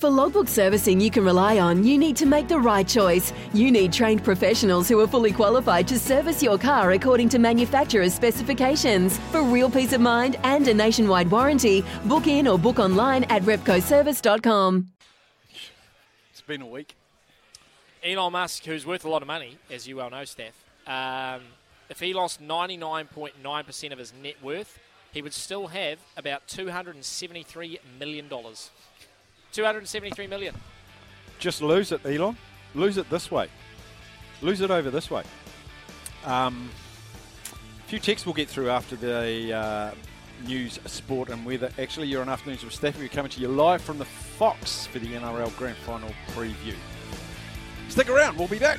For logbook servicing you can rely on, you need to make the right choice. You need trained professionals who are fully qualified to service your car according to manufacturer's specifications. For real peace of mind and a nationwide warranty, book in or book online at repcoservice.com. It's been a week. Elon Musk, who's worth a lot of money, as you well know, Steph, um, if he lost 99.9% of his net worth, he would still have about $273 million. 273 million. Just lose it, Elon. Lose it this way. Lose it over this way. Um, a few texts we'll get through after the uh, news, sport, and weather. Actually, you're on Afternoons with Steph. We're coming to you live from the Fox for the NRL Grand Final preview. Stick around. We'll be back.